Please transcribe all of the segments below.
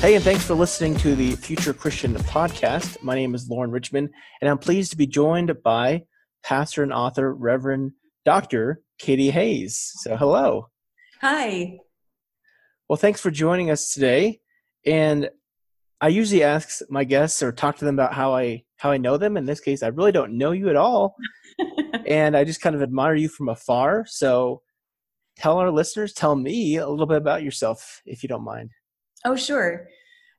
Hey, and thanks for listening to the Future Christian podcast. My name is Lauren Richmond, and I'm pleased to be joined by pastor and author, Reverend Dr. Katie Hays. So, hello. Hi. Well, thanks for joining us today. And I usually ask my guests or talk to them about how I how I know them. In this case, I really don't know you at all, and I just kind of admire you from afar. So, tell our listeners, tell me a little bit about yourself, if you don't mind. Oh, sure.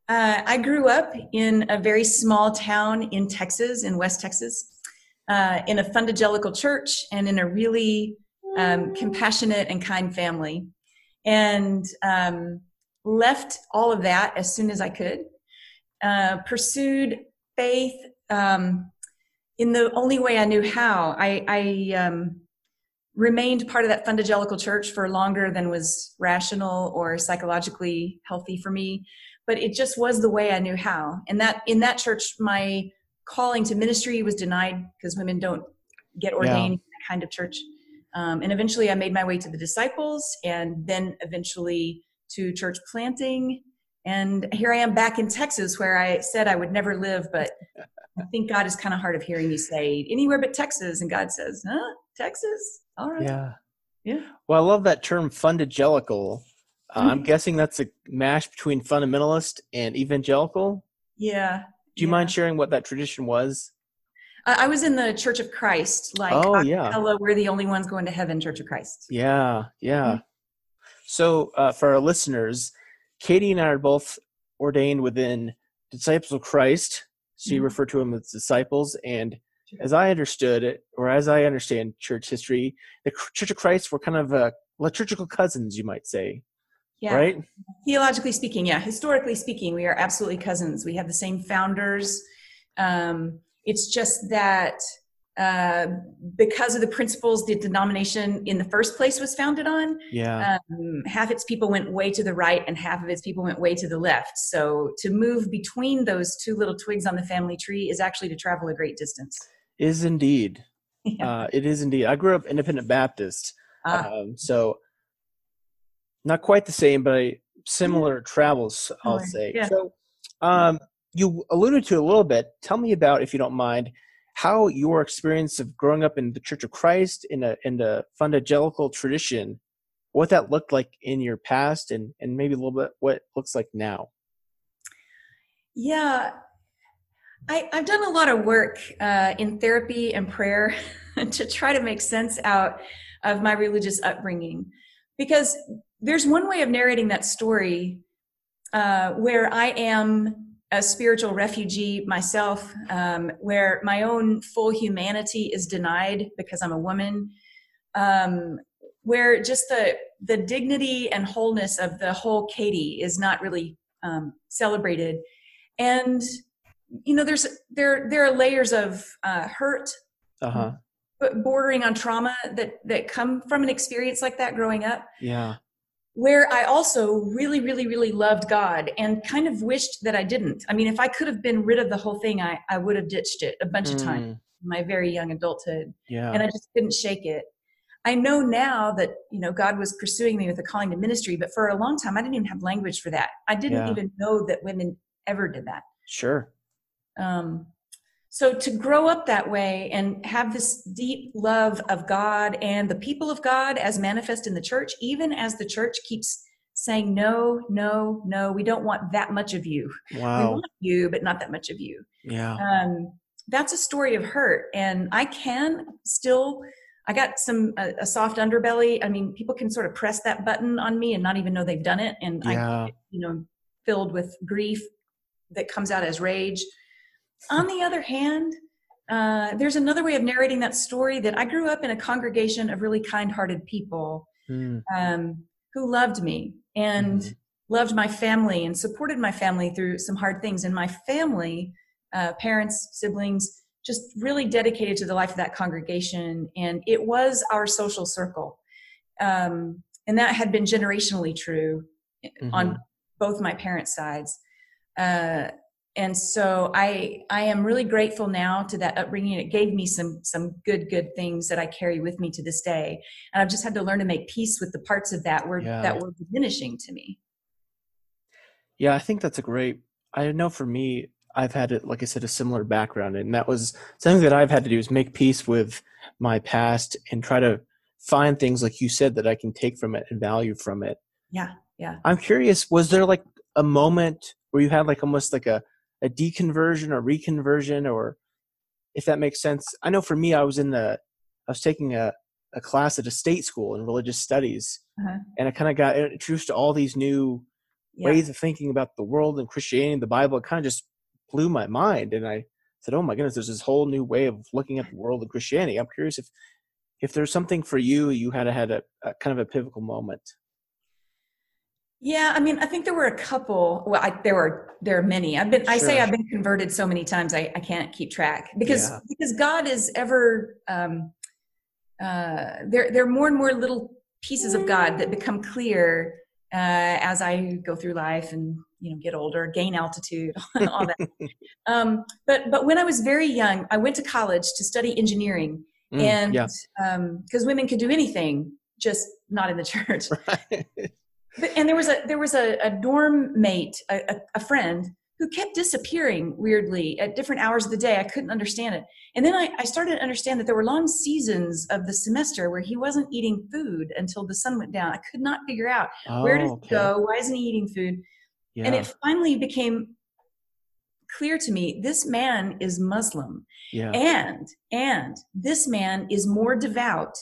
Uh, I grew up in a very small town in Texas, in West Texas, uh, in a fundagelical church and in a really um, compassionate and kind family. And um, left all of that as soon as I could. Uh, pursued faith um, in the only way I knew how. I, I um, remained part of that fundagelical church for longer than was rational or psychologically healthy for me but it just was the way i knew how. And that in that church my calling to ministry was denied because women don't get ordained yeah. in that kind of church. Um, and eventually i made my way to the disciples and then eventually to church planting. And here i am back in texas where i said i would never live but i think god is kind of hard of hearing me say anywhere but texas. And god says huh texas all right. Yeah. Yeah. Well, I love that term fundagelical. Uh, I'm mm-hmm. guessing that's a mash between fundamentalist and evangelical. Yeah. Do you yeah. mind sharing what that tradition was? Uh, I was in the Church of Christ, like oh yeah, hello, we're the only ones going to heaven, Church of Christ. Yeah, yeah. Mm-hmm. So uh, for our listeners, Katie and I are both ordained within Disciples of Christ. So you mm-hmm. refer to them as disciples, and as I understood it, or as I understand church history, the Church of Christ were kind of uh, liturgical cousins, you might say. Yeah. Right? Theologically speaking, yeah. Historically speaking, we are absolutely cousins. We have the same founders. Um, it's just that uh, because of the principles the denomination in the first place was founded on, yeah. Um, half its people went way to the right and half of its people went way to the left. So to move between those two little twigs on the family tree is actually to travel a great distance. Is indeed. Yeah. Uh, it is indeed. I grew up independent Baptist, ah. um, so not quite the same, but I, similar travels. I'll say. Yeah. So, um, you alluded to a little bit. Tell me about, if you don't mind, how your experience of growing up in the Church of Christ in a in the fundagelical tradition, what that looked like in your past, and and maybe a little bit what it looks like now. Yeah, I, have done a lot of work uh, in therapy and prayer to try to make sense out of my religious upbringing. Because there's one way of narrating that story uh, where I am a spiritual refugee myself, um, where my own full humanity is denied because I'm a woman, um, where just the the dignity and wholeness of the whole Katie is not really um, celebrated, and you know there's there there are layers of uh, hurt uh-huh. bordering on trauma that that come from an experience like that growing up. Yeah. Where i also really really really loved god and kind of wished that i didn't. I mean if i could have been rid of the whole thing i i would have ditched it a bunch mm. of times in my very young adulthood. Yeah. And i just couldn't shake it. I know now that you know god was pursuing me with a calling to ministry but for a long time i didn't even have language for that. I didn't yeah. even know that women ever did that. Sure um, so to grow up that way and have this deep love of God and the people of God as manifest in the church, even as the church keeps saying, no, no, no, we don't want that much of you. Wow. We want you, but not that much of you. Yeah. Um, that's a story of hurt. And I can still, I got some, a, a, soft underbelly. I mean, people can sort of press that button on me and not even know they've done it. And yeah. I, you know, filled with grief that comes out as rage on the other hand, uh, there's another way of narrating that story that I grew up in a congregation of really kind hearted people mm. um, who loved me and mm. loved my family and supported my family through some hard things. And my family, uh, parents, siblings, just really dedicated to the life of that congregation. And it was our social circle. Um, and that had been generationally true mm-hmm. on both my parents' sides. Uh, and so I I am really grateful now to that upbringing. It gave me some some good good things that I carry with me to this day, and I've just had to learn to make peace with the parts of that were yeah. that were diminishing to me. Yeah, I think that's a great. I know for me, I've had it like I said a similar background, and that was something that I've had to do is make peace with my past and try to find things like you said that I can take from it and value from it. Yeah, yeah. I'm curious. Was there like a moment where you had like almost like a a deconversion or reconversion or if that makes sense i know for me i was in the i was taking a, a class at a state school in religious studies uh-huh. and i kind of got introduced to all these new yeah. ways of thinking about the world and christianity and the bible it kind of just blew my mind and i said oh my goodness there's this whole new way of looking at the world of christianity i'm curious if if there's something for you you had had a, a kind of a pivotal moment yeah, I mean, I think there were a couple. Well, I, there were there are many. I've been. Sure. I say I've been converted so many times. I, I can't keep track because yeah. because God is ever. Um, uh, there there are more and more little pieces of God that become clear uh, as I go through life and you know get older, gain altitude, all that. um, but but when I was very young, I went to college to study engineering, mm, and because yeah. um, women could do anything, just not in the church. Right. But, and there was a there was a, a dorm mate, a, a, friend who kept disappearing weirdly at different hours of the day. I couldn't understand it. And then I, I started to understand that there were long seasons of the semester where he wasn't eating food until the sun went down. I could not figure out oh, where does okay. he go? Why isn't he eating food? Yeah. And it finally became clear to me this man is Muslim. Yeah. And and this man is more devout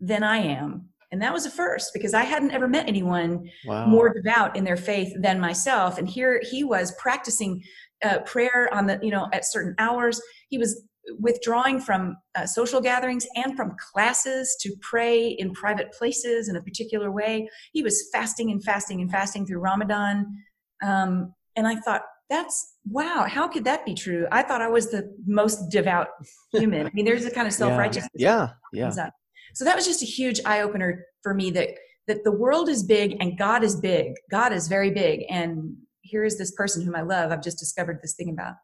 than I am and that was a first because I hadn't ever met anyone wow. more devout in their faith than myself. And here he was practicing uh, prayer on the, you know, at certain hours. He was withdrawing from uh, social gatherings and from classes to pray in private places in a particular way. He was fasting and fasting and fasting through Ramadan. Um, and I thought, that's wow, how could that be true? I thought I was the most devout human. I mean, there's a kind of self righteousness. Yeah, yeah. yeah. So that was just a huge eye opener for me that that the world is big and God is big. God is very big, and here is this person whom I love. I've just discovered this thing about.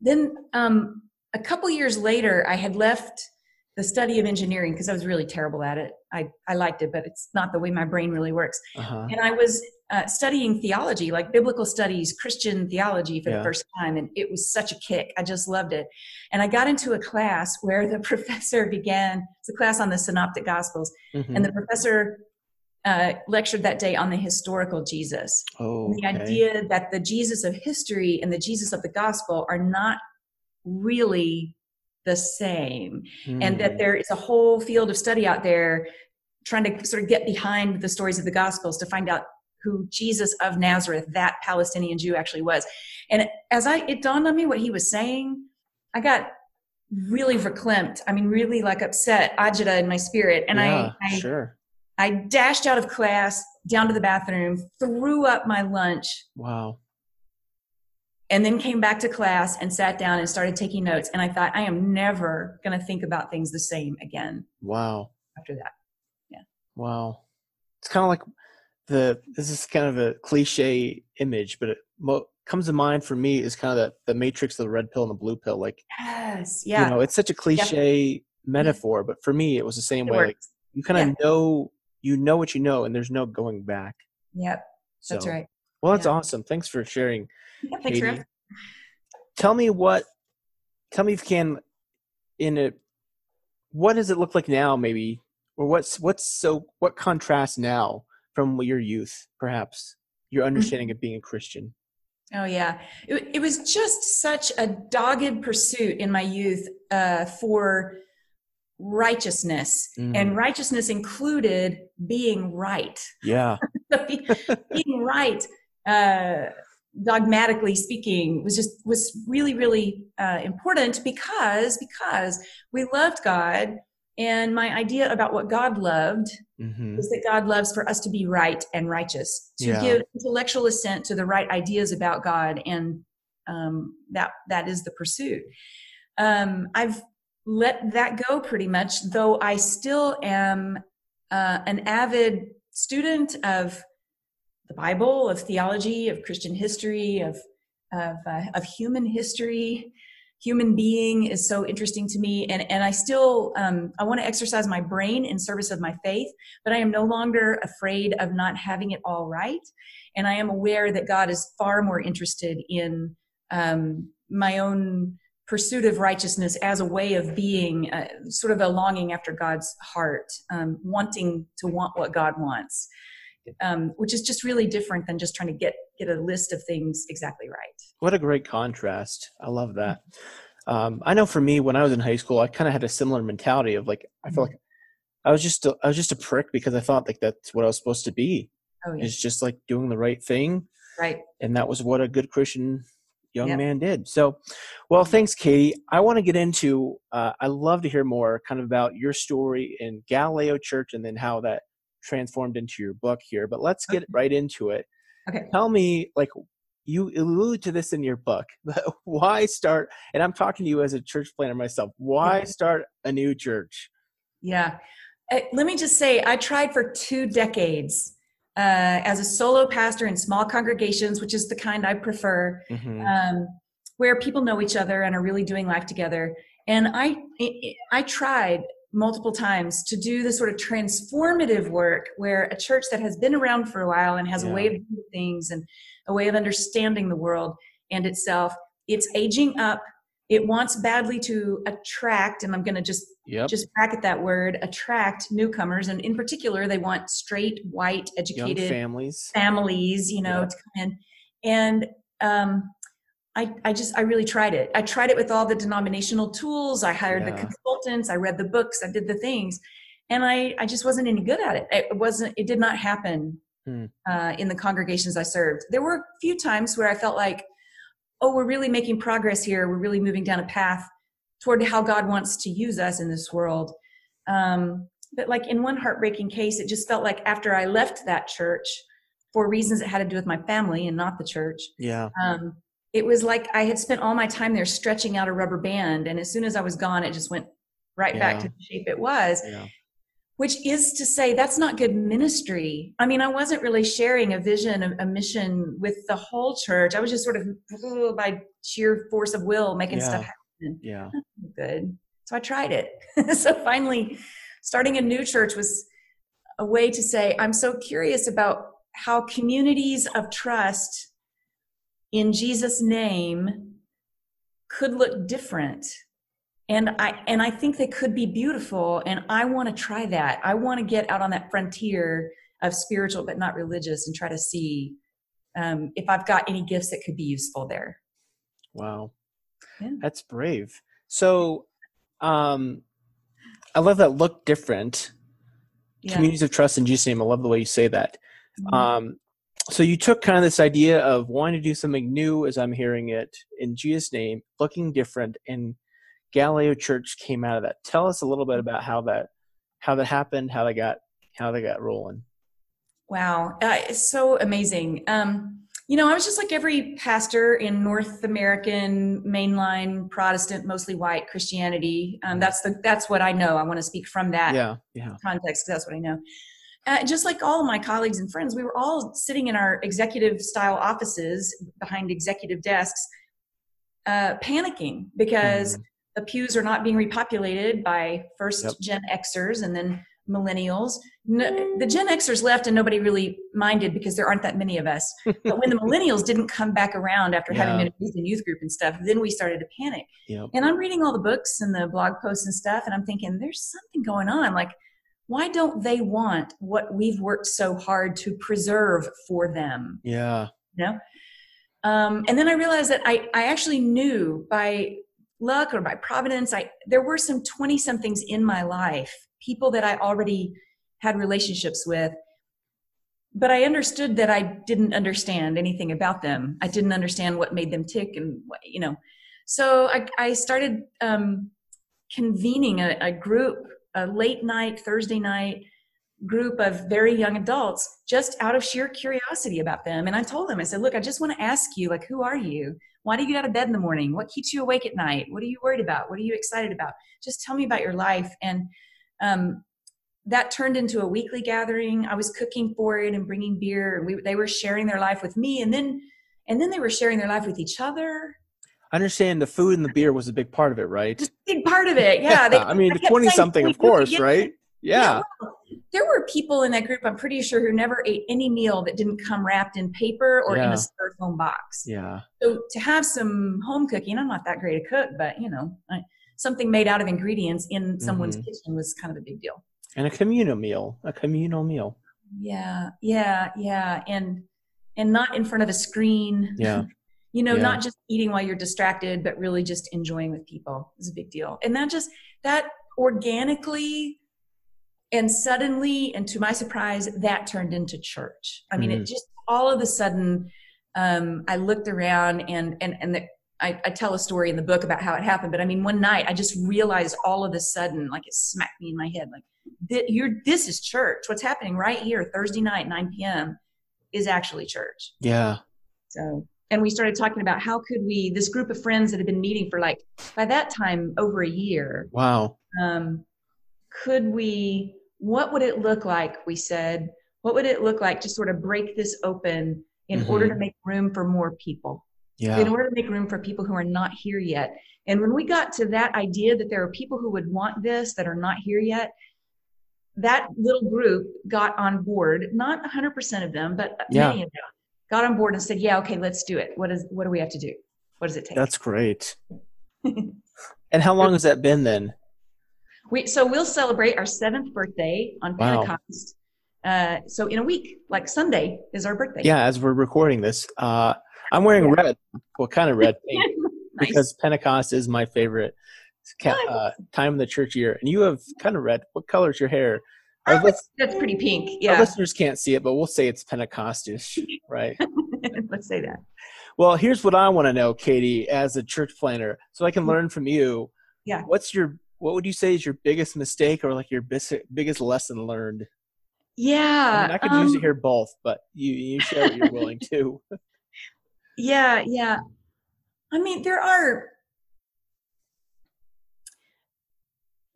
Then um, a couple years later, I had left the study of engineering because I was really terrible at it. I, I liked it, but it's not the way my brain really works. Uh-huh. And I was uh, studying theology, like biblical studies, Christian theology for yeah. the first time. And it was such a kick. I just loved it. And I got into a class where the professor began, it's a class on the Synoptic Gospels. Mm-hmm. And the professor uh, lectured that day on the historical Jesus. Oh, the idea that the Jesus of history and the Jesus of the gospel are not really the same, mm. and that hmm. there is a whole field of study out there trying to sort of get behind the stories of the gospels to find out who Jesus of Nazareth, that Palestinian Jew, actually was. And as I it dawned on me what he was saying, I got really verklempt. I mean, really like upset, agita in my spirit. And yeah, I, I sure. I dashed out of class, down to the bathroom, threw up my lunch. Wow. And then came back to class and sat down and started taking notes. And I thought, I am never going to think about things the same again. Wow. After that. Yeah. Wow. It's kind of like the this is kind of a cliche image, but it mo- comes to mind for me is kind of the, the matrix of the red pill and the blue pill. Like, yes, yeah, you know, it's such a cliche mm-hmm. metaphor, but for me, it was the same it way. Like, you kind of yeah. know, you know what you know, and there's no going back. Yep, so, that's right. Well, that's yeah. awesome. Thanks for sharing. Yeah, thanks Katie. for. Tell me what. Tell me if you can, in a, what does it look like now? Maybe, or what's what's so what contrasts now from your youth, perhaps your mm-hmm. understanding of being a Christian? Oh yeah, it, it was just such a dogged pursuit in my youth uh, for righteousness, mm. and righteousness included being right. Yeah, being right. Uh, dogmatically speaking was just was really really uh, important because because we loved god And my idea about what God loved Mm-hmm. is that God loves for us to be right and righteous, to Yeah. give intellectual assent to the right ideas about God, and um, that that is the pursuit. Um, I've let that go pretty much, though I still am uh, an avid student of the Bible, of theology, of Christian history, of of, uh, of human history. Human being is so interesting to me, and and I still um, I want to exercise my brain in service of my faith, but I am no longer afraid of not having it all right, and I am aware that God is far more interested in um, my own pursuit of righteousness as a way of being, uh, sort of a longing after God's heart, um, wanting to want what God wants, um, which is just really different than just trying to get get a list of things exactly right. What a great contrast. I love that. Um, I know for me, when I was in high school, I kind of had a similar mentality of like, I feel like I was just, a, I was just a prick because I thought like that's what I was supposed to be. Oh yeah, Is just like doing the right thing. right. And that was what a good Christian young Yep. man did. So, well, thanks, Katie. I want to get into, uh, I love to hear more kind of about your story in Galileo Church and then how that transformed into your book here. But let's get Okay. right into it. Okay. Tell me, like, you allude to this in your book. why start? And I'm talking to you as a church planter myself. Why start a new church? Yeah. Uh, let me just say, I tried for two decades uh, as a solo pastor in small congregations, which is the kind I prefer, Mhm. um, where people know each other and are really doing life together. And I, I tried multiple times to do this sort of transformative work where a church that has been around for a while and has Yeah. a way of doing things and a way of understanding the world and itself, it's aging up. It wants badly to attract, and I'm going to just Yep. just bracket that word attract newcomers and in particular they want straight white Young educated families. families you know Yeah. to come in and um I, I just I really tried it. I tried it with all the denominational tools. I hired the consultants. I read the books. I did the things, and I I just wasn't any good at it. It wasn't. It did not happen Hmm. uh, in the congregations I served. There were a few times where I felt like, oh, we're really making progress here. We're really moving down a path toward how God wants to use us in this world. Um, but like in one heartbreaking case, it just felt like after I left that church for reasons that had to do with my family and not the church, Yeah. um, it was like I had spent all my time there stretching out a rubber band. And as soon as I was gone, it just went right back to the shape it was. Yeah. which is to say that's not good ministry. I mean i wasn't really sharing a vision a, a mission with the whole church. I was just sort of by sheer force of will making stuff happen. Yeah. good. So i tried it. So finally starting a new church was a way to say i'm so curious about how communities of trust in jesus name could look different and i and i think they could be beautiful and i want to try that i want to get out on that frontier of spiritual but not religious and try to see um, if i've got any gifts that could be useful there Wow. Yeah. That's brave. So um I love that look different. yeah Communities of trust in Jesus' name. I love the way you say that. Mhm. Um so you took kind of this idea of wanting to do something new as I'm hearing it in Jesus' name, looking different, and Galileo Church came out of that. Tell us a little bit about how that how that happened, how they got how they got rolling. Wow, uh, it's so amazing. Um, you know, I was just like every pastor in North American mainline Protestant, mostly white Christianity. Um, that's the that's what I know. I want to speak from that Yeah, yeah. context because that's what I know. Uh, just like all my colleagues and friends, we were all sitting in our executive style offices behind executive desks, uh, panicking because Mhm. the pews are not being repopulated by first Yep. Gen Xers and then millennials. No, the Gen Xers left and nobody really minded because there aren't that many of us. but when the millennials didn't come back around after Yeah. having been in youth group and stuff, then we started to panic. Yep. And I'm reading all the books and the blog posts and stuff, and I'm thinking, there's something going on. Like, why don't they want what we've worked so hard to preserve for them? Yeah. You know? Um, and then I realized that I, I actually knew by luck or by providence, I there were some 20 somethings in my life, people that I already had relationships with. But I understood that I didn't understand anything about them. I didn't understand what made them tick and what, you know. So I, I started um, convening a, a group a late night Thursday night group of very young adults just out of sheer curiosity about them. And I told them, I said, look, I just want to ask you, like, who are you? Why do you get out of bed in the morning? What keeps you awake at night? What are you worried about? What are you excited about? Just tell me about your life. And um, that turned into a weekly gathering. I was cooking for it and bringing beer, and we, they were sharing their life with me, and then and then they were sharing their life with each other. I understand the food and the beer was a big part of it, right? Just a big part of it, yeah. They, I mean, twenty something, of course, right? Yeah. yeah well, there were people in that group, I'm pretty sure, who never ate any meal that didn't come wrapped in paper or yeah. in a styrofoam box. Yeah. So to have some home cooking, I'm not that great a cook, but you know, I, something made out of ingredients in someone's mm-hmm. kitchen was kind of a big deal. And a communal meal, a communal meal. Yeah, yeah, yeah, and and not in front of a screen. Yeah. you know, yeah. not just eating while you're distracted, but really just enjoying with people is a big deal. And that just that organically and suddenly and to my surprise that turned into church i mean mm. it just all of a sudden um, i looked around and and and the, I, I, tell a story in the book about how it happened but i mean one night i just realized all of a sudden like it smacked me in my head like you're this is church what's happening right here thursday night 9 p.m is actually church yeah so and we started talking about how could we this group of friends that had been meeting for like by that time over a year wow um could we what would it look like we said what would it look like to sort of break this open in mm-hmm. order to make room for more people yeah. in order to make room for people who are not here yet and when we got to that idea that there are people who would want this that are not here yet that little group got on board not 100% of them but yeah. many of them got on board and said yeah okay let's do it what is what do we have to do what does it take that's great and how long has that been then we so we'll celebrate our seventh birthday on wow. Pentecost. Uh, so in a week, like Sunday, is our birthday. Yeah, as we're recording this, uh, I'm wearing yeah. red. What kind of red? nice. Because Pentecost is my favorite uh, time of the church year, and you have kind of red. What color is your hair? Our list- that's pretty pink. Yeah, our listeners can't see it, but we'll say it's Pentecostish, right? Let's say that. Well, here's what I want to know, Katie, as a church planter, so I can mm-hmm. learn from you. Yeah. What's your what would you say is your biggest mistake or like your biggest lesson learned? Yeah, I, mean, I could um, usually hear both, but you you share what you're willing to. yeah, yeah. I mean, there are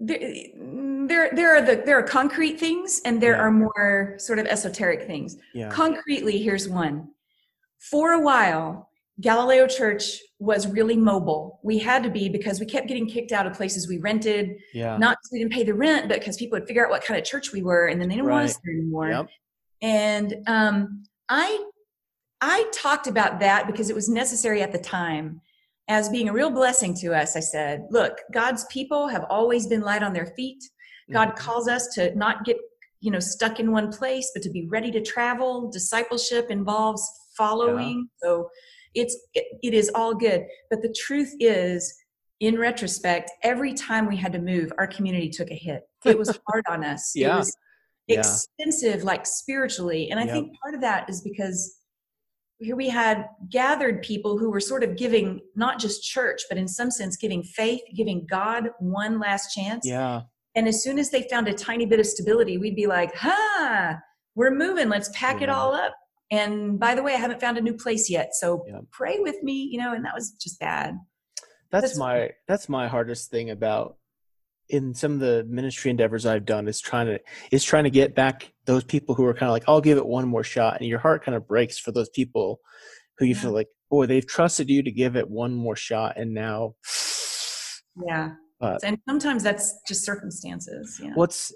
there there are the there are concrete things and there yeah. are more sort of esoteric things. Yeah. Concretely, here's one. For a while, Galileo Church was really mobile. We had to be because we kept getting kicked out of places we rented. Yeah. Not because we didn't pay the rent, but because people would figure out what kind of church we were, and then they didn't right. want us there anymore. Yep. And um, I I talked about that because it was necessary at the time as being a real blessing to us. I said, "Look, God's people have always been light on their feet. God mm-hmm. calls us to not get you know stuck in one place, but to be ready to travel. Discipleship involves following. Yeah. So." it's it, it is all good but the truth is in retrospect every time we had to move our community took a hit it was hard on us yeah. it was expensive yeah. like spiritually and i yep. think part of that is because here we had gathered people who were sort of giving not just church but in some sense giving faith giving god one last chance yeah and as soon as they found a tiny bit of stability we'd be like ha we're moving let's pack yeah. it all up and by the way, I haven't found a new place yet. So yeah. pray with me, you know, and that was just bad. That's, that's my that's my hardest thing about in some of the ministry endeavors I've done is trying to is trying to get back those people who are kind of like, I'll give it one more shot. And your heart kind of breaks for those people who you yeah. feel like, boy, they've trusted you to give it one more shot and now Yeah. But, and sometimes that's just circumstances. Yeah. What's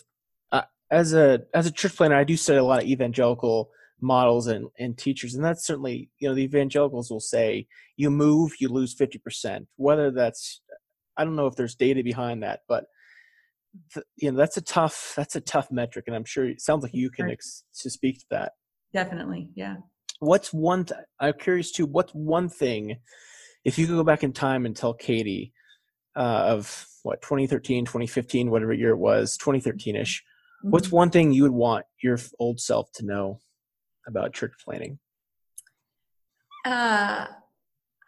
uh, as a as a church planter, I do study a lot of evangelical models and, and teachers and that's certainly you know the evangelicals will say you move you lose 50% whether that's i don't know if there's data behind that but th- you know that's a tough that's a tough metric and i'm sure it sounds like you can ex- to speak to that definitely yeah what's one th- i'm curious too what's one thing if you could go back in time and tell katie uh, of what 2013 2015 whatever year it was 2013ish mm-hmm. what's one thing you would want your old self to know about church planting? Uh,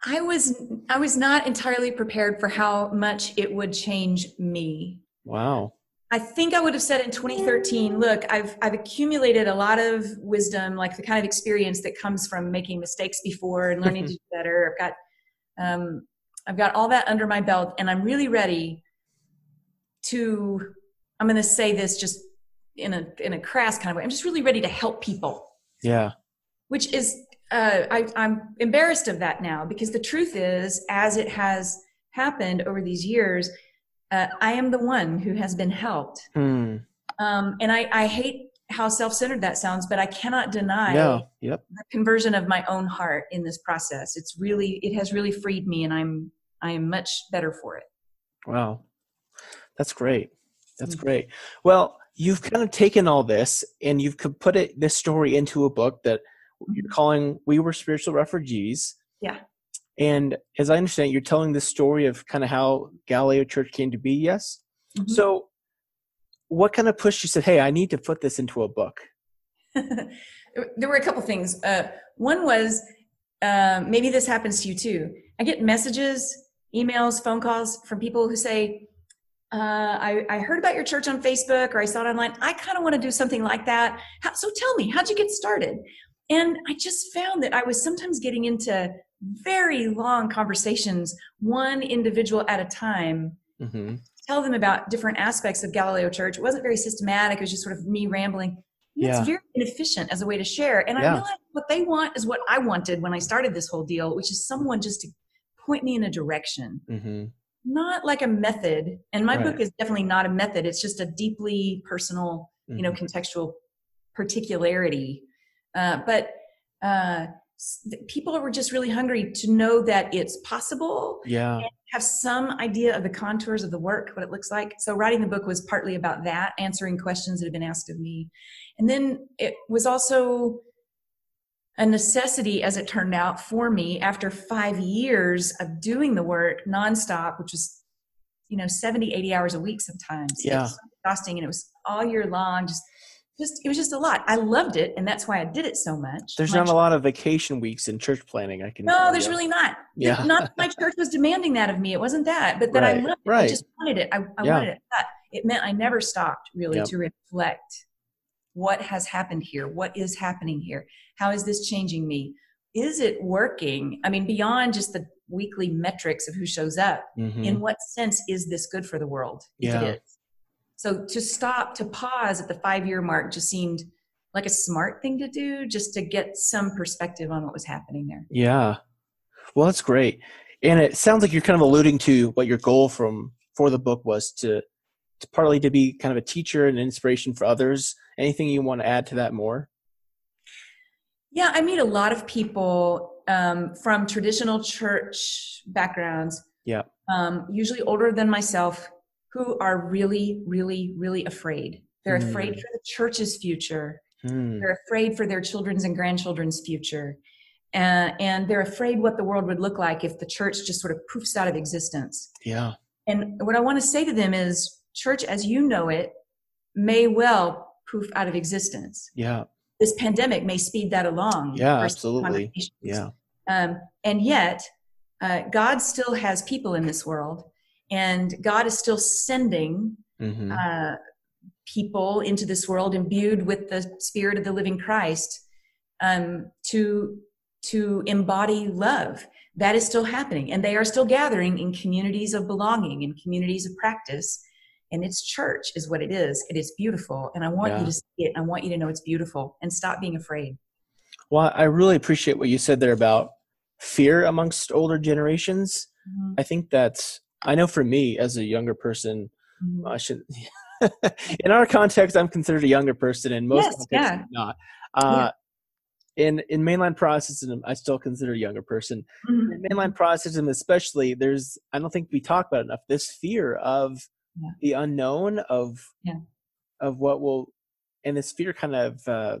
I was I was not entirely prepared for how much it would change me. Wow. I think I would have said in 2013, look, I've I've accumulated a lot of wisdom, like the kind of experience that comes from making mistakes before and learning to do better. I've got um, I've got all that under my belt, and I'm really ready to. I'm going to say this just in a in a crass kind of way. I'm just really ready to help people. Yeah. Which is uh, I, I'm embarrassed of that now because the truth is, as it has happened over these years uh, I am the one who has been helped. Mm. Um, and I, I hate how self-centered that sounds, but I cannot deny. Yep. the conversion of my own heart in this process. It's really, it has really freed me, and I'm, I am much better for it. Wow. That's great. That's Mhm. great. Well, you've kind of taken all this and you've put it this story into a book that you're calling "We Were Spiritual Refugees." Yeah. And as I understand, it, you're telling the story of kind of how Galileo Church came to be. Yes. Mhm. So, what kind of pushed you? Said, "Hey, I need to put this into a book." there were a couple things. Uh, one was uh, maybe this happens to you too. I get messages, emails, phone calls from people who say, uh, I, I heard about your church on Facebook or I saw it online. I kind of want to do something like that. How, so tell me, how'd you get started? And I just found that I was sometimes getting into very long conversations, one individual at a time, Mm-hmm. tell them about different aspects of Galileo Church. It wasn't very systematic. It was just sort of me rambling. Yeah. It's very inefficient as a way to share. And I realized what they want is what I wanted when I started this whole deal, which is someone just to point me in a direction, Mm-hmm. not like a method. And my Right. book is definitely not a method. It's just a deeply personal, you know, contextual particularity. Uh, but uh, people were just really hungry to know that it's possible Yeah. have some idea of the contours of the work, what it looks like. So writing the book was partly about that, answering questions that had been asked of me. And then it was also a necessity, as it turned out, for me after five years of doing the work nonstop, which was, you know, 70, 80 hours a week sometimes. It Yeah. was so exhausting and it was all year long. Just, just, it was just a lot. I loved it. And that's why I did it so much. There's My not a lot of vacation weeks in church planting. I can. no, there's really not. Yeah. Not that my church was demanding that of me. It wasn't that, but that I loved it. I just wanted it. I, I Yeah. wanted it. It meant I never stopped really Yep. to reflect what has happened here. What is happening here? How is this changing me? Is it working? I mean, beyond just the weekly metrics of who shows up, Mhm. in what sense is this good for the world? Yeah. it is. So to stop, to pause at the five year mark just seemed like a smart thing to do just to get some perspective on what was happening there. Yeah. Well, that's great. And it sounds like you're kind of alluding to what your goal from for the book was to, to partly to be kind of a teacher and inspiration for others. Anything you want to add to that more? Yeah, I meet a lot of people um, from traditional church backgrounds, Yeah. um, usually older than myself, who are really, really, really afraid. They're Hmm. afraid for the church's future. Hmm. They're afraid for their children's and grandchildren's future. Uh, and they're afraid what the world would look like if the church just sort of poofs out of existence. Yeah. And what I want to say to them is church as you know it may well poof out of existence. Yeah. This pandemic may speed that along. Yeah, absolutely. Yeah. Um, and yet, uh, God still has people in this world, and God is still sending hmm uh, people into this world imbued with the Spirit of the living Christ um, to to embody love. That is still happening, and they are still gathering in communities of belonging, in communities of practice. And it's church, is what it is. It is beautiful, and I want Yeah. you to see it. I want you to know it's beautiful, and stop being afraid. Well, I really appreciate what you said there about fear amongst older generations. I think that's, I know for me as a younger person, Mhm. I should, in our context, I'm considered a younger person. and most Yes, contexts, yeah. I'm not. Uh, In in mainline Protestantism, I still consider a younger person. Mhm. In mainline Protestantism, especially, there's I don't think we talk about it enough this fear of Yeah. the unknown of Yeah. of what will, and this fear kind of uh,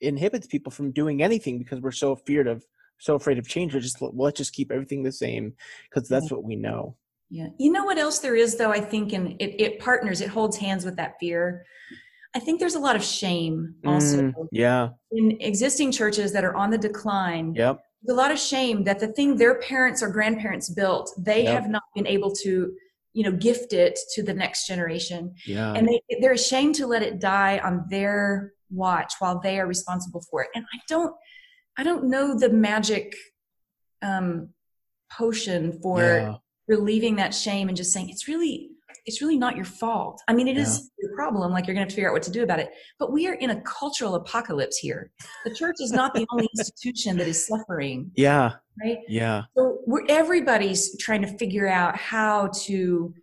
inhibits people from doing anything because we're so feared of so afraid of change. We're just well, let's just keep everything the same because that's what we know. Yeah. You know what else there is, though, I think, and it, it partners, it holds hands with that fear. I think there's a lot of shame also Mm, yeah. in existing churches that are on the decline. Yep. A lot of shame that the thing their parents or grandparents built, they Yep. have not been able to, you know gift it to the next generation Yeah. and they they're ashamed to let it die on their watch while they are responsible for it and i don't i don't know the magic um potion for yeah. relieving that shame and just saying it's really it's really not your fault i mean it is your problem like you're going to have to figure out what to do about it but we are in a cultural apocalypse here the church is not the only institution that is suffering Yeah. right Yeah. so we're, everybody's trying to figure out how to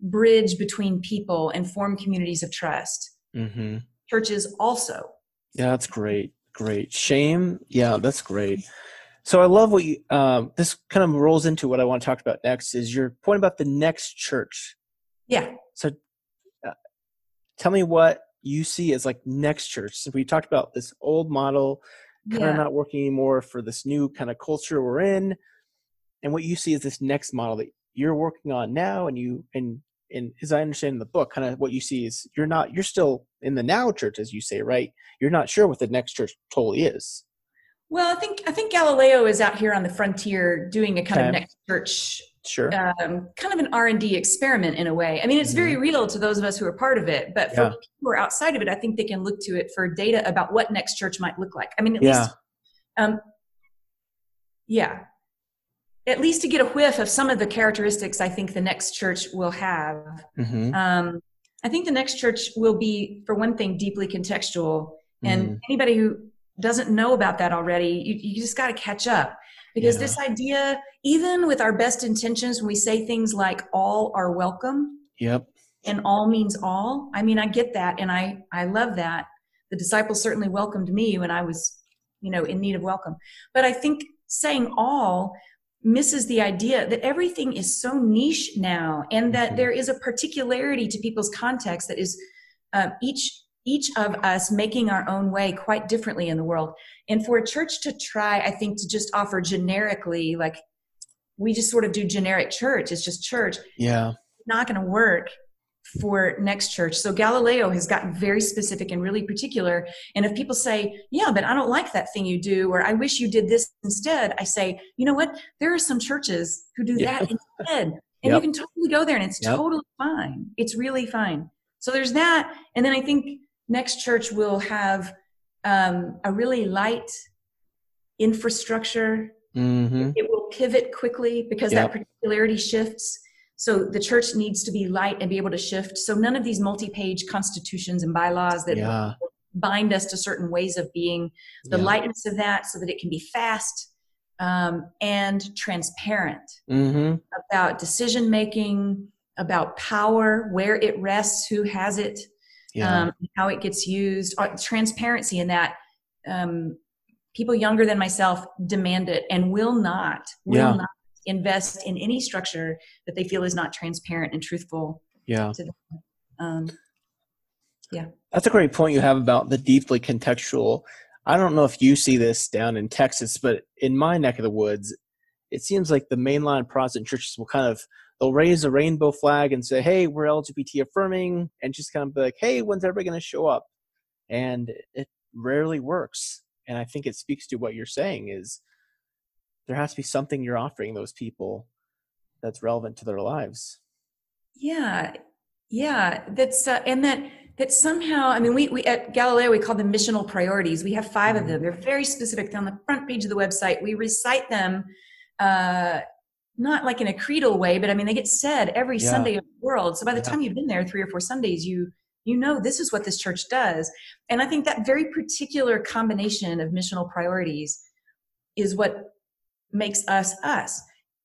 bridge between people and form communities of trust Mm-hmm. churches also Yeah, that's great. Great. Shame. Yeah, that's great. So I love what you um this kind of rolls into what I want to talk about next is your point about the next church. yeah So uh, tell me what you see as like next church. So we talked about this old model kind of not working anymore for this new kind of culture we're in and what you see as this next model that you're working on now and you and and as i understand in the book kind of what you see is you're not you're still in the now church as you say right? You're not sure what the next church totally is. Well i think i think galileo is out here on the frontier doing a kind Okay. of next church sure. um, kind of an r&d experiment in a way. I mean it's very real to those of us who are part of it but for Mm-hmm. Yeah. people who are outside of it i think they can look to it for data about what next church might look like. I mean at yeah. least um, yeah at least to get a whiff of some of the characteristics i think the next church will have mm-hmm. um, i think the next church will be for one thing deeply contextual and Mhm. anybody who doesn't know about that already you, you just got to catch up because Yeah. this idea even with our best intentions when we say things like all are welcome yep and all means all i mean i get that and i i love that the disciples certainly welcomed me when i was you know in need of welcome but i think saying all misses the idea that everything is so niche now and that Mhm. there is a particularity to people's context that is uh, each each of us making our own way quite differently in the world. And for a church to try i think to just offer generically like we just sort of do generic church it's just church yeah. not going to work for next church. So Galileo has gotten very specific and really particular. And if people say, yeah, but I don't like that thing you do, or I wish you did this instead, I say, you know what? There are some churches who do Yeah. that instead. And you can totally go there and it's Yep. totally fine. It's really fine. So there's that. And then I think next church will have um, a really light infrastructure mm-hmm. it will pivot quickly because Yep. that particularity shifts. So the church needs to be light and be able to shift. So none of these multi-page constitutions and bylaws that yeah bind us to certain ways of being, the yeah. lightness of that so that it can be fast um, and transparent mm-hmm. about decision making, about power, where it rests, who has it, yeah um, how it gets used, uh, transparency in that. Um, people younger than myself demand it and will not, will Yeah. not invest in any structure that they feel is not transparent and truthful. yeah Um, That's a great point you have about the deeply contextual. I don't know if you see this down in Texas, but in my neck of the woods, it seems like the mainline Protestant churches will kind of they'll raise a rainbow flag and say, "Hey, we're LGBT affirming," and just kind of be like, "Hey, when's everybody going to show up?" And it rarely works. And I think it speaks to what you're saying is there has to be something you're offering those people that's relevant to their lives. yeah, yeah, that's uh, and that that somehow. I mean, we we at Galileo we call them missional priorities. We have 5 of them. They're very specific. They're on the front page of the website. We recite them. Uh, not like in a creedal way, but I mean, they get said every Yeah. Sunday of the world. So by the Yeah. time you've been there three or four Sundays, you you know this is what this church does. And I think that very particular combination of missional priorities is what makes us us.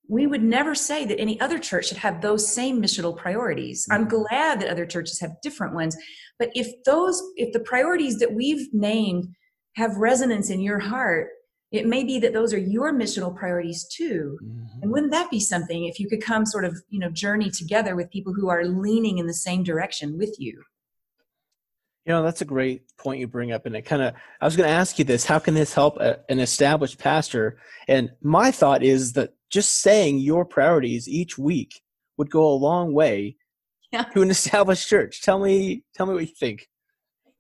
We would never say that any other church should have those same missional priorities. I'm Mm-hmm. glad that other churches have different ones. But if those, if the priorities that we've named have resonance in your heart, it may be that those are your missional priorities too. And wouldn't that be something if you could come sort of, you know, journey together with people who are leaning in the same direction with you? You know, that's a great point you bring up. And it kind of, I was going to ask you this how can this help a, an established pastor? And my thought is that just saying your priorities each week would go a long way Yeah. to an established church. Tell me, tell me what you think.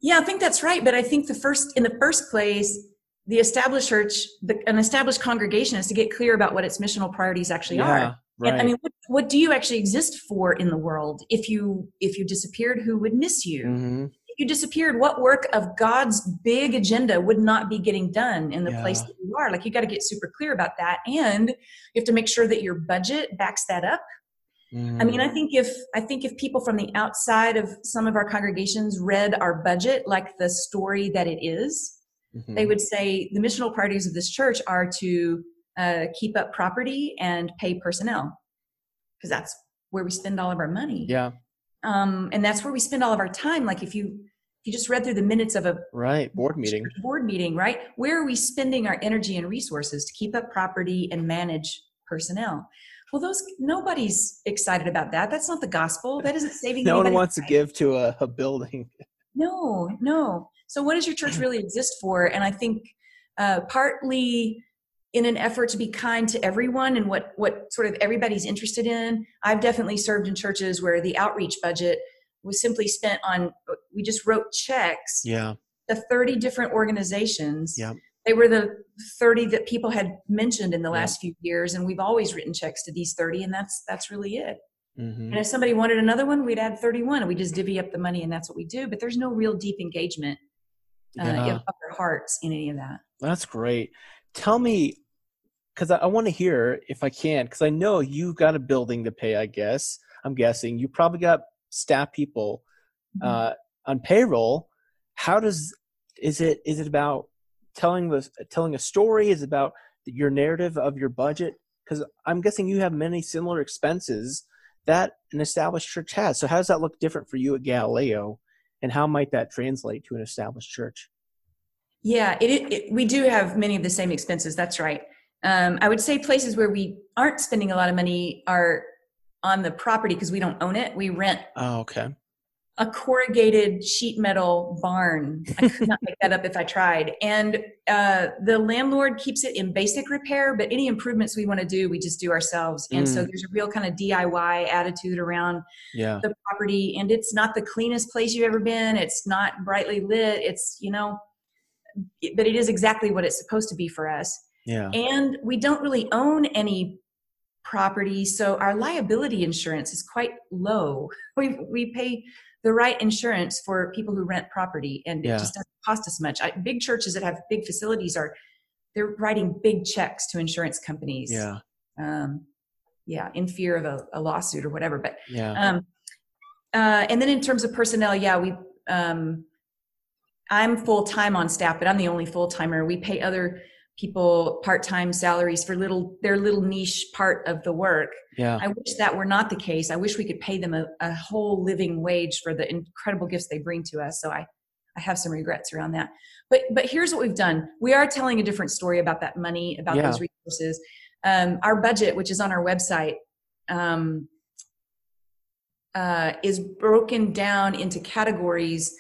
Yeah, I think that's right. But I think the first, in the first place, the established church, the, an established congregation, is to get clear about what its missional priorities actually are. Right. And I mean, what, what do you actually exist for in the world? If you if you disappeared, who would miss you? hmm If you disappeared, what work of God's big agenda would not be getting done in the place that you are? Like you got to get super clear about that, and you have to make sure that your budget backs that up. I Mm-hmm. mean, I think if I think if people from the outside of some of our congregations read our budget like the story that it is, Mm-hmm. they would say the missional priorities of this church are to uh, keep up property and pay personnel because that's where we spend all of our money Yeah. Um, and that's where we spend all of our time like if you if you just read through the minutes of a Right. Board meeting. board meeting right where are we spending our energy and resources to keep up property and manage personnel well those nobody's excited about that that's not the gospel that isn't saving No one wants to give to a, a building. No, no. So, what does your church really exist for? And I think uh, partly in an effort to be kind to everyone and what what sort of everybody's interested in. I've definitely served in churches where the outreach budget was simply spent on. We just wrote checks Yeah. to thirty different organizations. yeah They were the 30 that people had mentioned in the last few years, and we've always written checks to these 30, and that's that's really it. hmm And if somebody wanted another one, we'd add 31 and we just divvy up the money and that's what we do. But there's no real deep engagement uh, Yeah. of our hearts in any of that. That's great. Tell me, because I, I want to hear if I can, because I know you've got a building to pay. I guess I'm guessing you probably got staff people Mm-hmm. uh, on payroll. How does is it is it about telling the telling a story? Is it about your narrative of your budget? Because I'm guessing you have many similar expenses that an established church has. So how does that look different for you at Galileo, and how might that translate to an established church? Yeah, it, it, we do have many of the same expenses. That's right. Um, I would say places where we aren't spending a lot of money are on the property because we don't own it. We rent Oh, okay. a corrugated sheet metal barn. I could not make that up if I tried. And uh, the landlord keeps it in basic repair, but any improvements we want to do, we just do ourselves. And so Mm. there's a real kind of DIY attitude around Yeah. the property. And it's not the cleanest place you've ever been. It's not brightly lit. It's, you know, but it is exactly what it's supposed to be for us. Yeah. And we don't really own any property, so our liability insurance is quite low. We we pay the right insurance for people who rent property, and Yeah. it just doesn't cost us much. I, big churches that have big facilities are they're writing big checks to insurance companies. Yeah. Um, yeah, in fear of a, a lawsuit or whatever. But Yeah. um, uh, and then in terms of personnel, yeah, we. Um, I'm full time on staff, but I'm the only full timer. We pay other people part time salaries for little their little niche part of the work. Yeah. I wish that were not the case. I wish we could pay them a, a whole living wage for the incredible gifts they bring to us. So I, I have some regrets around that. But but here's what we've done. We are telling a different story about that money, about Yeah. those resources. Um, our budget, which is on our website, um, uh, is broken down into categories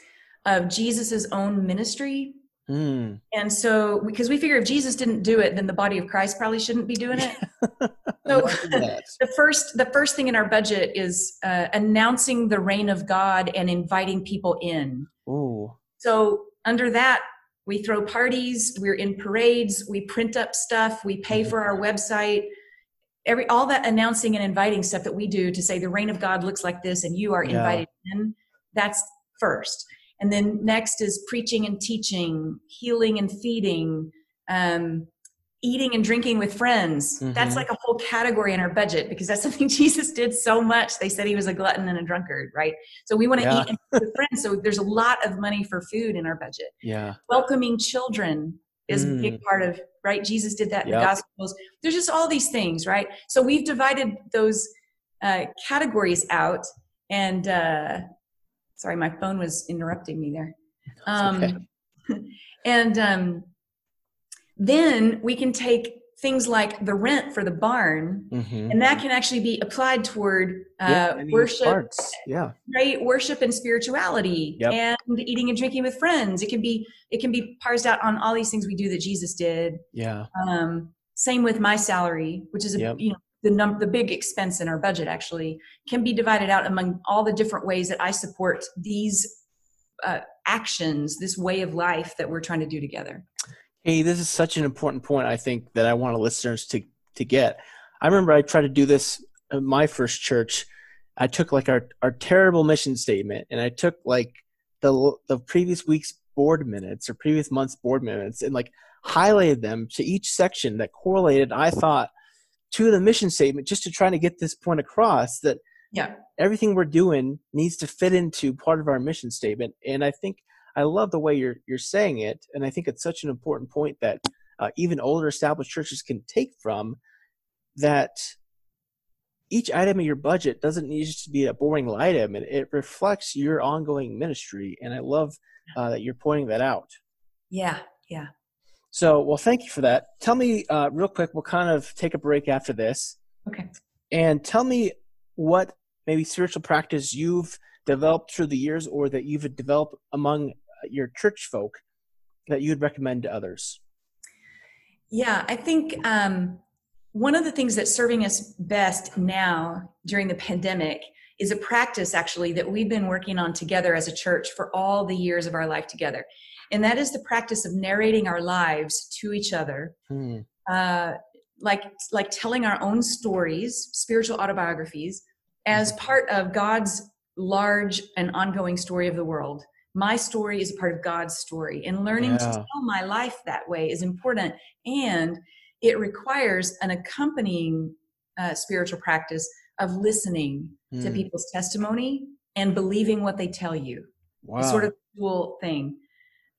of Jesus's own ministry. Mm. And so, because we figure if Jesus didn't do it, then the body of Christ probably shouldn't be doing it. So- the first the first thing in our budget is uh, announcing the reign of god and inviting people in Ooh. so under that we throw parties we're in parades we print up stuff we pay for our website every all that announcing and inviting stuff that we do to say the reign of god looks like this and you are Yeah. invited in that's first and then next is preaching and teaching healing and feeding um, eating and drinking with friends. That's Mhm. like a whole category in our budget because that's something jesus did so much. They said he was a glutton and a drunkard right? So we want to Yeah. eat and with friends. So there's a lot of money for food in our budget. Yeah. welcoming children is a big part of right? Jesus did that in the gospels. There's just all these things right? So we've divided those uh, categories out and uh, sorry my phone was interrupting me there um, okay. and um, then we can take things like the rent for the barn Mm-hmm. and that can actually be applied toward uh, worship Parts. Yeah. right worship and spirituality Yep. and eating and drinking with friends it can be it can be parsed out on all these things we do that jesus did Yeah. um, same with my salary which is a, Yep. you know the num- the big expense in our budget actually can be divided out among all the different ways that i support these uh, actions this way of life that we're trying to do together Hey, this is such an important point. I think that I want listeners to to get. I remember I tried to do this at my first church, I took like our our terrible mission statement, and I took like the the previous week's board minutes or previous month's board minutes, and like highlighted them to each section that correlated. I thought to the mission statement just to try to get this point across that yeah. everything we're doing needs to fit into part of our mission statement. And i think i love the way you're you're saying it and i think it's such an important point that uh, even older established churches can take from that each item of your budget doesn't need to be a boring item. And it reflects your ongoing ministry and i love uh, that you're pointing that out. Yeah yeah so well thank you for that. Tell me uh, real quick we'll kind of take a break after this. Okay. And tell me what maybe spiritual practice you've developed through the years or that you've developed among your church folk that you'd recommend to others. Yeah i think um, one of the things that's serving us best now during the pandemic is a practice actually that we've been working on together as a church for all the years of our life together. And that is the practice of narrating our lives to each other. Hmm. Uh, like like telling our own stories, spiritual autobiographies, as mm-hmm. part of God's large and ongoing story of the world. My story is a part of God's story, and learning yeah. to tell my life that way is important. And it requires an accompanying uh, spiritual practice of listening mm. to hmm. people's testimony and believing what they tell you. Wow. Sort of dual thing.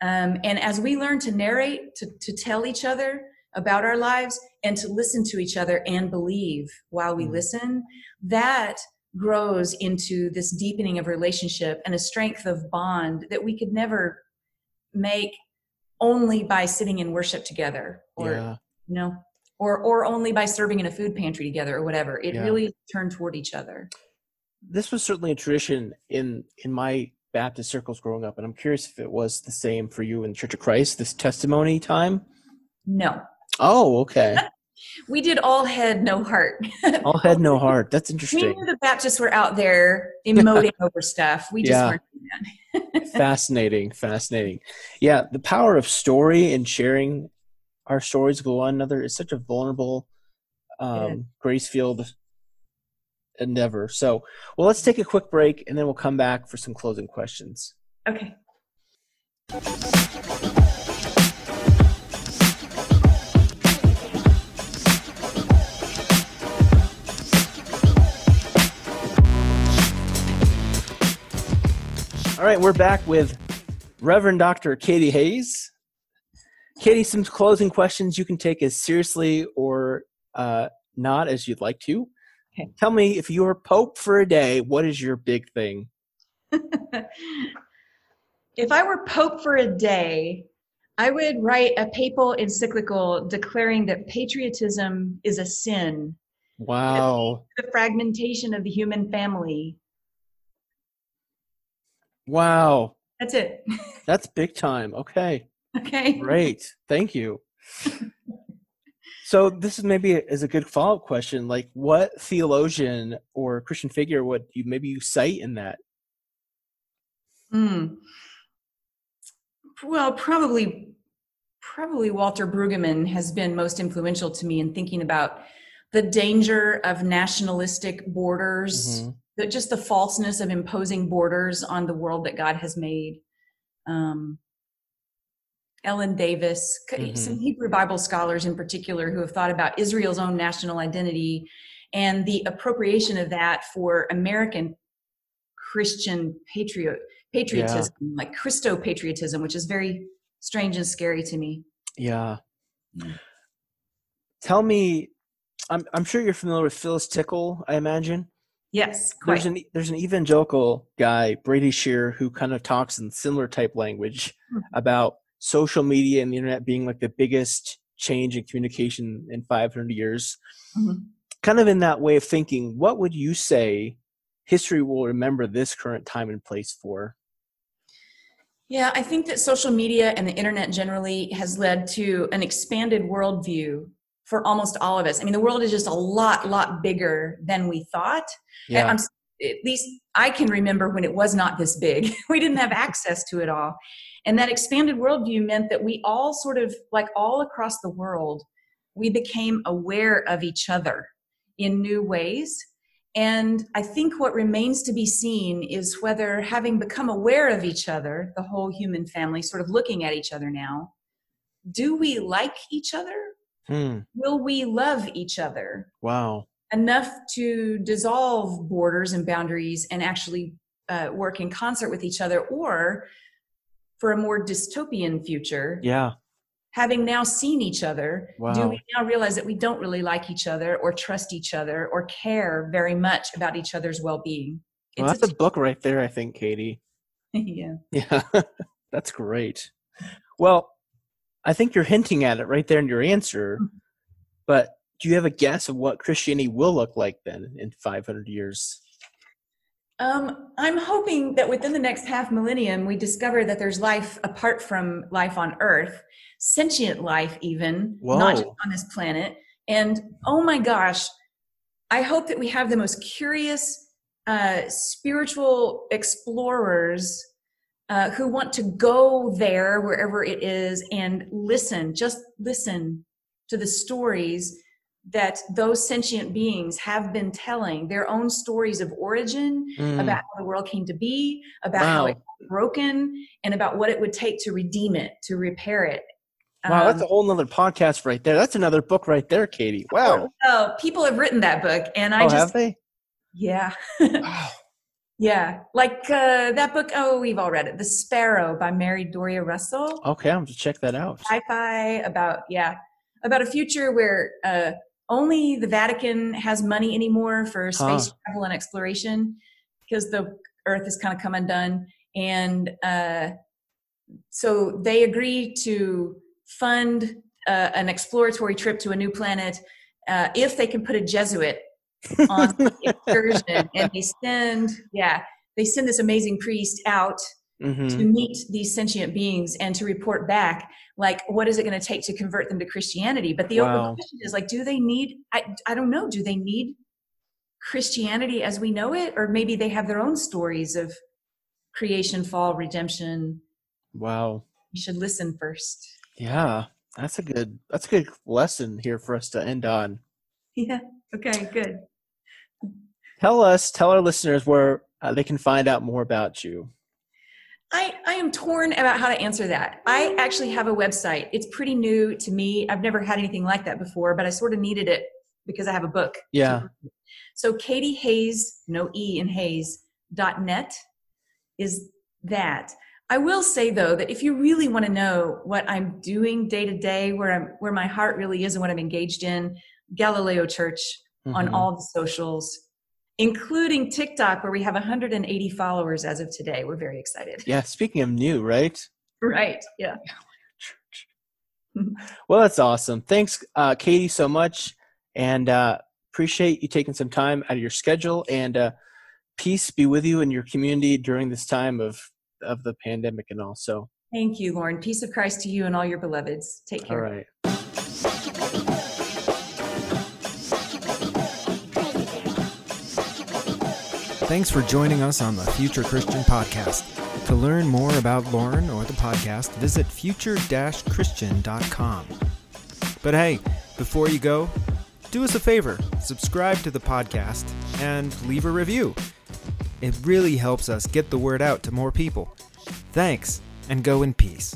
Um, and as we learn to narrate, to, to tell each other about our lives and to listen to each other and believe while we mm. listen, that grows into this deepening of relationship and a strength of bond that we could never make only by sitting in worship together or yeah you know or or only by serving in a food pantry together or whatever it yeah. really turned toward each other this was certainly a tradition in in my baptist circles growing up and i'm curious if it was the same for you in the church of christ this testimony time? No. Oh okay. We did all head no heart. All head no heart. That's interesting. We knew the baptists were out there emoting over stuff. We just yeah. weren't fascinating fascinating. Yeah the power of story and sharing our stories with one another is such a vulnerable um, grace field endeavor. So, well, let's take a quick break and then we'll come back for some closing questions. Okay. All right, we're back with Reverend Dr. Katie Hays. Katie, some closing questions you can take as seriously or uh, not as you'd like to. Okay. Tell me if you were Pope for a day, what is your big thing? if I were Pope for a day, I would write a papal encyclical declaring that patriotism is a sin. Wow. The fragmentation of the human family. Wow. That's it. That's big time. Okay. Okay. Great. Thank you. So this is maybe is a good follow-up question. Like what theologian or Christian figure would you maybe you cite in that? Hmm. Well, probably probably Walter Brueggemann has been most influential to me in thinking about the danger of nationalistic borders, mm-hmm. the, just the falseness of imposing borders on the world that God has made. Um, Ellen Davis, mm-hmm. some Hebrew Bible scholars in particular who have thought about Israel's own national identity and the appropriation of that for American Christian patriot patriotism, yeah. like Christo patriotism, which is very strange and scary to me. Yeah. yeah. Tell me, I'm I'm sure you're familiar with Phyllis Tickle, I imagine. Yes, quite. There's an there's an evangelical guy, Brady Shear, who kind of talks in similar type language mm-hmm. about social media and the internet being like the biggest change in communication in 500 years. Mm-hmm. Kind of in that way of thinking, what would you say history will remember this current time and place for? Yeah, I think that social media and the internet generally has led to an expanded worldview for almost all of us. I mean, the world is just a lot, lot bigger than we thought. Yeah. I'm, at least I can remember when it was not this big. we didn't have access to it all. And that expanded worldview meant that we all sort of, like all across the world, we became aware of each other in new ways. And I think what remains to be seen is whether, having become aware of each other, the whole human family, sort of looking at each other now, do we like each other? Hmm. Will we love each other Wow. Enough to dissolve borders and boundaries and actually uh, work in concert with each other? Or for a more dystopian future, Yeah. having now seen each other, do we now realize that we don't really like each other or trust each other or care very much about each other's well-being? Well, It's that's a book right there, I think, Katie. yeah. Yeah, that's great. Well, I think you're hinting at it right there in your answer. But do you have a guess of what Christianity will look like then in 500 years? Um, I'm hoping that within the next half millennium, we discover that there's life apart from life on Earth, sentient life, even not just on this planet. And oh my gosh, I hope that we have the most curious, uh, spiritual explorers uh, who want to go there, wherever it is, and listen, just listen to the stories that those sentient beings have been telling their own stories of origin Mm, about how the world came to be, about how it Wow. was broken, and about what it would take to redeem it, to repair it. wow, that's Um, a whole nother podcast right there. That's another book right there, Katie. Wow. oh, people have written that book, and I oh, just, have they? yeah, Wow. yeah, like uh, that book. Oh, we've all read it, "The Sparrow" by Mary Doria Russell. Okay, I'm to check that out. sci-fi about yeah about a future where uh, only the Vatican has money anymore for space Huh. travel and exploration because the Earth has kind of come undone, and uh, so they agree to fund uh, an exploratory trip to a new planet uh, if they can put a Jesuit on the excursion, and they send yeah they send this amazing priest out hmm to meet these sentient beings and to report back like what is it going to take to convert them to christianity but the Wow. open question is like do they need I, I don't know do they need christianity as we know it or maybe they have their own stories of creation fall redemption Wow. you should listen first Yeah, that's a good that's a good lesson here for us to end on. yeah okay good Tell us, tell our listeners where uh, they can find out more about you. I, I am torn about how to answer that. I actually have a website. It's pretty new to me. I've never had anything like that before, but I sort of needed it because I have a book. Yeah. So Katie Hays, no E in Hays, dot net is that. I will say though that if you really want to know what I'm doing day to day, where I'm where my heart really is and what I'm engaged in, Galileo Church on Mhm. all the socials, including TikTok, where we have 180 followers as of today. We're very excited. Yeah, speaking of new, right? Right. Yeah. Well, that's awesome. Thanks, uh, Katie, so much, and uh, appreciate you taking some time out of your schedule. And uh, peace be with you and your community during this time of of the pandemic and all. So, Thank you, Lauren. Peace of Christ to you and all your beloveds. Take care. right. Thanks for joining us on the Future Christian Podcast. To learn more about Lauren or the podcast, visit future-christian.com. But hey, before you go, do us a favor subscribe to the podcast and leave a review. It really helps us get the word out to more people. Thanks, and go in peace.